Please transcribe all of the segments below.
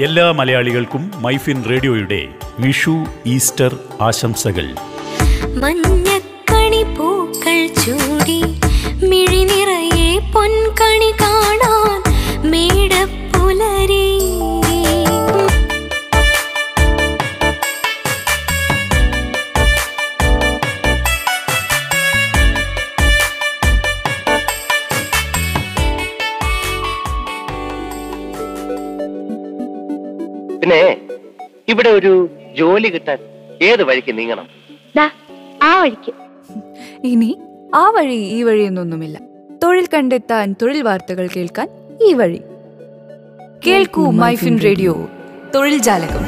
എല്ലാ മലയാളികൾക്കും മൈഫിൻ റേഡിയോയുടെ വിഷു ഈസ്റ്റർ ആശംസകൾ. മഞ്ഞക്കണി പൂക്കൾ ചൂടി പിന്നെ ഇവിടെ ഒരു ജോലി കിട്ടാൻ ഏത് വഴിക്ക് നീങ്ങണം? ദാ ആ വഴിക്ക്. ഇനി ആ വഴി ഈ വഴി എന്നൊന്നുമില്ല. തൊഴിൽ കണ്ടെത്താൻ തൊഴിൽ വാർത്തകൾ കേൾക്കാൻ ഈ വഴി. കേൾക്കൂ മൈഫിൻ റേഡിയോ. തൊഴിൽ ജാലകം.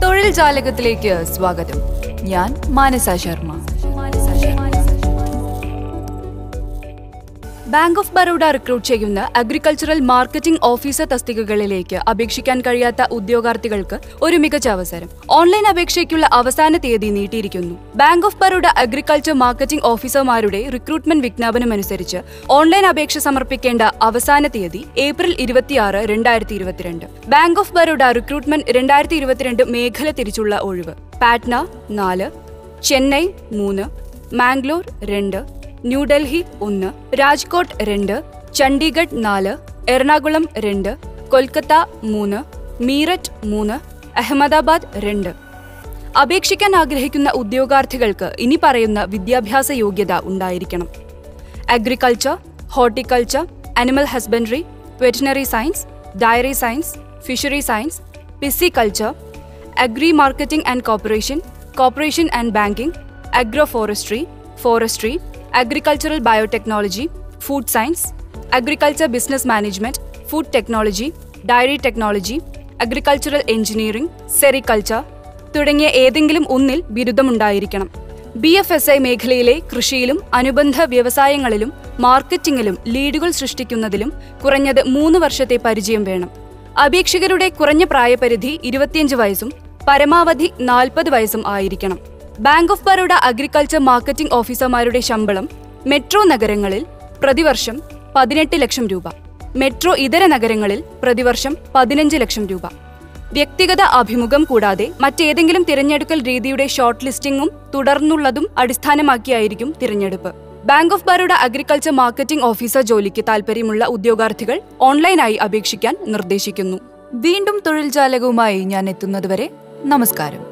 തൊഴിൽ ജാലകത്തിലേക്ക് സ്വാഗതം. ഞാൻ Manasa Sharma. Bank of Baroda recruit ചെയ്യുന്ന അഗ്രികൾച്ചറൽ മാർക്കറ്റിംഗ് ഓഫീസർ തസ്തികകളിലേക്ക് അപേക്ഷിക്കാൻ കഴിയാത്ത ഉദ്യോഗാർത്ഥികൾക്ക് ഒരു മികച്ച അവസരം. ഓൺലൈൻ അപേക്ഷയ്ക്കുള്ള അവസാന തീയതി നീട്ടിയിരിക്കുന്നു. Bank of Baroda agriculture marketing ഓഫീസർമാരുടെ റിക്രൂട്ട്മെന്റ് വിജ്ഞാപനമനുസരിച്ച് ഓൺലൈൻ അപേക്ഷ സമർപ്പിക്കേണ്ട അവസാന തീയതി ഏപ്രിൽ ഇരുപത്തിയാറ് രണ്ടായിരത്തി ഇരുപത്തിരണ്ട് ബാങ്ക് ഓഫ് ബറോഡ റിക്രൂട്ട്മെന്റ് രണ്ടായിരത്തി ഇരുപത്തിരണ്ട് മേഖല തിരിച്ചുള്ള ഒഴിവ്. പാറ്റ്ന നാല് ചെന്നൈ മൂന്ന് മാംഗ്ലൂർ രണ്ട് ന്യൂഡൽഹി ഒന്ന് രാജ്കോട്ട് രണ്ട് ചണ്ഡീഗഡ് നാല് എറണാകുളം രണ്ട് കൊൽക്കത്ത മൂന്ന് മീററ്റ് മൂന്ന് അഹമ്മദാബാദ് രണ്ട്. അപേക്ഷിക്കാൻ ആഗ്രഹിക്കുന്ന ഉദ്യോഗാർത്ഥികൾക്ക് ഇനി പറയുന്ന വിദ്യാഭ്യാസ യോഗ്യത ഉണ്ടായിരിക്കണം. Agriculture horticulture animal husbandry veterinary science dairy science fishery science pisciculture agri marketing and corporation corporation and banking agro forestry forestry agricultural biotechnology food science agriculture business management food technology dairy technology agricultural engineering sericulture തുടങ്ങിയ ഏതെങ്കിലും ഒന്നിൽ ബിരുദമുണ്ടായിരിക്കണം. B F S I മേഖലയിലെ കൃഷിയിലും അനുബന്ധ വ്യവസായങ്ങളിലും മാർക്കറ്റിംഗിലും ലീഡുകൾ സൃഷ്ടിക്കുന്നതിലും കുറഞ്ഞത് മൂന്ന് വർഷത്തെ പരിചയം വേണം. അപേക്ഷകരുടെ കുറഞ്ഞ പ്രായപരിധി ഇരുപത്തിയഞ്ച് വയസ്സും പരമാവധി നാൽപ്പത് വയസ്സും ആയിരിക്കണം. Bank of Baroda agriculture marketing ഓഫീസർമാരുടെ ശമ്പളം മെട്രോ നഗരങ്ങളിൽ പ്രതിവർഷം പതിനെട്ട് ലക്ഷം രൂപ. മെട്രോ ഇതര നഗരങ്ങളിൽ പ്രതിവർഷം പതിനഞ്ച് ലക്ഷം രൂപ. വ്യക്തിഗത അഭിമുഖം കൂടാതെ മറ്റേതെങ്കിലും തിരഞ്ഞെടുക്കൽ രീതിയുടെ ഷോർട്ട് ലിസ്റ്റിംഗും തുടർന്നുള്ളതും അടിസ്ഥാനമാക്കിയായിരിക്കും തിരഞ്ഞെടുപ്പ്. Bank of Baroda agriculture marketing officer ജോലിക്ക് താൽപ്പര്യമുള്ള ഉദ്യോഗാർത്ഥികൾ ഓൺലൈനായി അപേക്ഷിക്കാൻ നിർദ്ദേശിക്കുന്നു. വീണ്ടും തൊഴിൽ ജാലകവുമായി ഞാൻ എത്തുന്നതുവരെ നമസ്കാരം.